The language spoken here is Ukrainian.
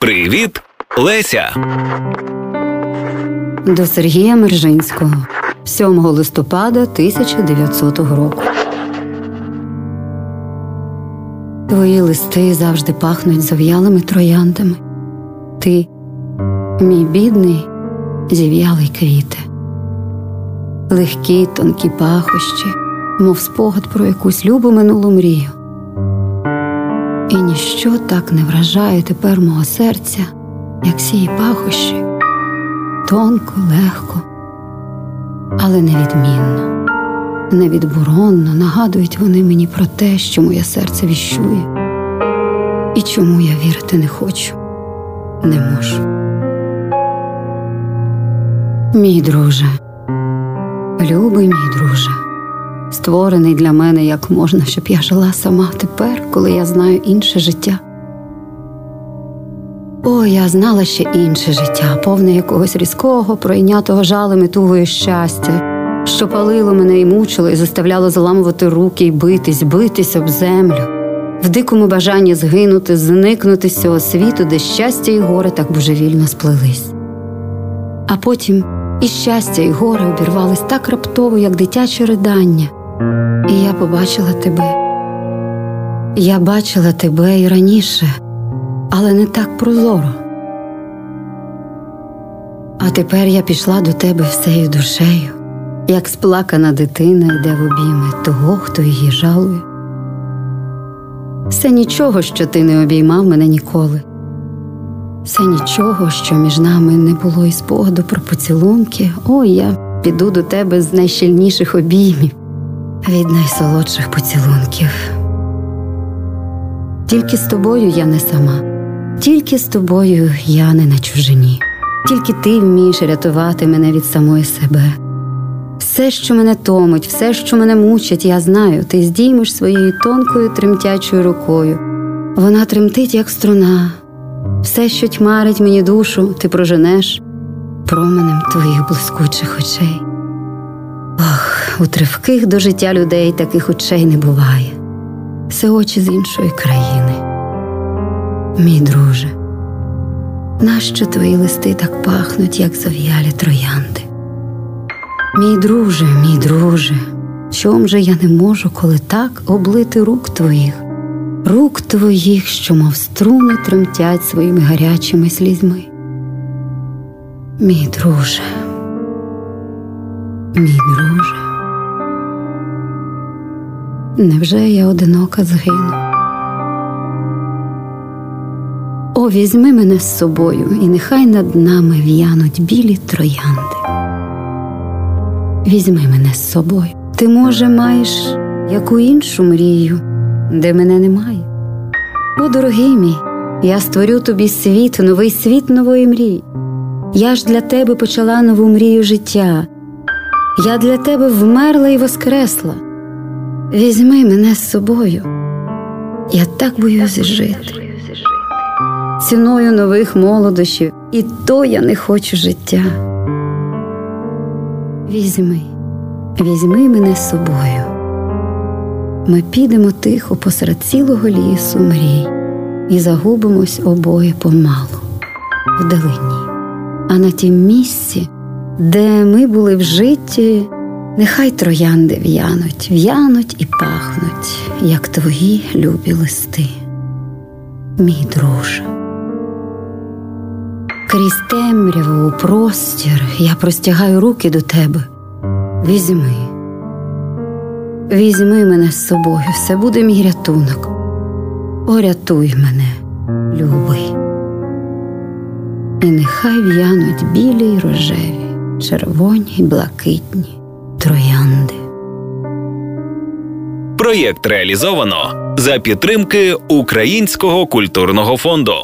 Привіт, Леся. До Сергія Мержинського 7 листопада 1900 року. Твої листи завжди пахнуть зав'ялими трояндами. Ти, мій бідний, зів'ялий квіте, легкі тонкі пахощі, мов спогад про якусь любу минулу мрію. І ніщо так не вражає тепер мого серця, як сії пахощі, тонко, легко, але невідмінно, невідборонно нагадують вони мені про те, що моє серце віщує, і чому я вірити не хочу, не можу. Мій друже, любий мій друже створений для мене як можна, щоб я жила сама тепер, коли я знаю інше життя. О, я знала ще інше життя, повне якогось різкого, пройнятого жалем і тугою щастя, що палило мене і мучило, і заставляло заламувати руки і битись, битись об землю, в дикому бажанні згинути, зникнути з цього світу, де щастя і горе так божевільно сплелись. А потім і щастя, і горе обірвались так раптово, як дитяче ридання. І я побачила тебе. Я бачила тебе і раніше, але не так прозоро. А тепер я пішла до тебе всею душею, як сплакана дитина йде в обійми того, хто її жалує. Все нічого, що ти не обіймав мене ніколи, все нічого, що між нами не було і спогаду про поцілунки, о, я піду до тебе з найщільніших обіймів від найсолодших поцілунків. Тільки з тобою я не сама, тільки з тобою я не на чужині, тільки ти вмієш рятувати мене від самої себе. Все, що мене томить, все, що мене мучить, я знаю, ти здіймеш своєю тонкою тремтячою рукою. Вона тремтить, як струна. Все, що тьмарить мені душу, ти проженеш променем твоїх блискучих очей. Ох, у тривких до життя людей таких очей не буває. Це очі з іншої країни. Мій друже, нащо твої листи так пахнуть, як зав'ялі троянди? Мій друже, мій друже, чом же я не можу, коли так облити рук твоїх, рук твоїх, що, мов струни, тремтять своїми гарячими слізьми? Мій друже, мій друже. Невже я одинока згину? О, візьми мене з собою, і нехай над нами в'януть білі троянди. Візьми мене з собою. Ти, може, маєш яку іншу мрію, де мене немає. О, дорогий мій, я створю тобі світ, новий світ нової мрії. Я ж для тебе почала нову мрію життя. Я для тебе вмерла і воскресла. Візьми мене з собою, я так боюсь жити. Ціною нових молодощів, і то я не хочу життя. Візьми, візьми мене з собою. Ми підемо тихо посеред цілого лісу мрій і загубимось обоє помалу вдалині. А на тім місці, де ми були в житті. Нехай троянди в'януть, в'януть і пахнуть, як твої любі листи, мій друже. Крізь темряву у простір я простягаю руки до тебе. Візьми, візьми мене з собою, все буде мій рятунок. Орятуй мене, любий. І нехай в'януть білі й рожеві, червоні й блакитні троянди. Проєкт реалізовано за підтримки Українського культурного фонду.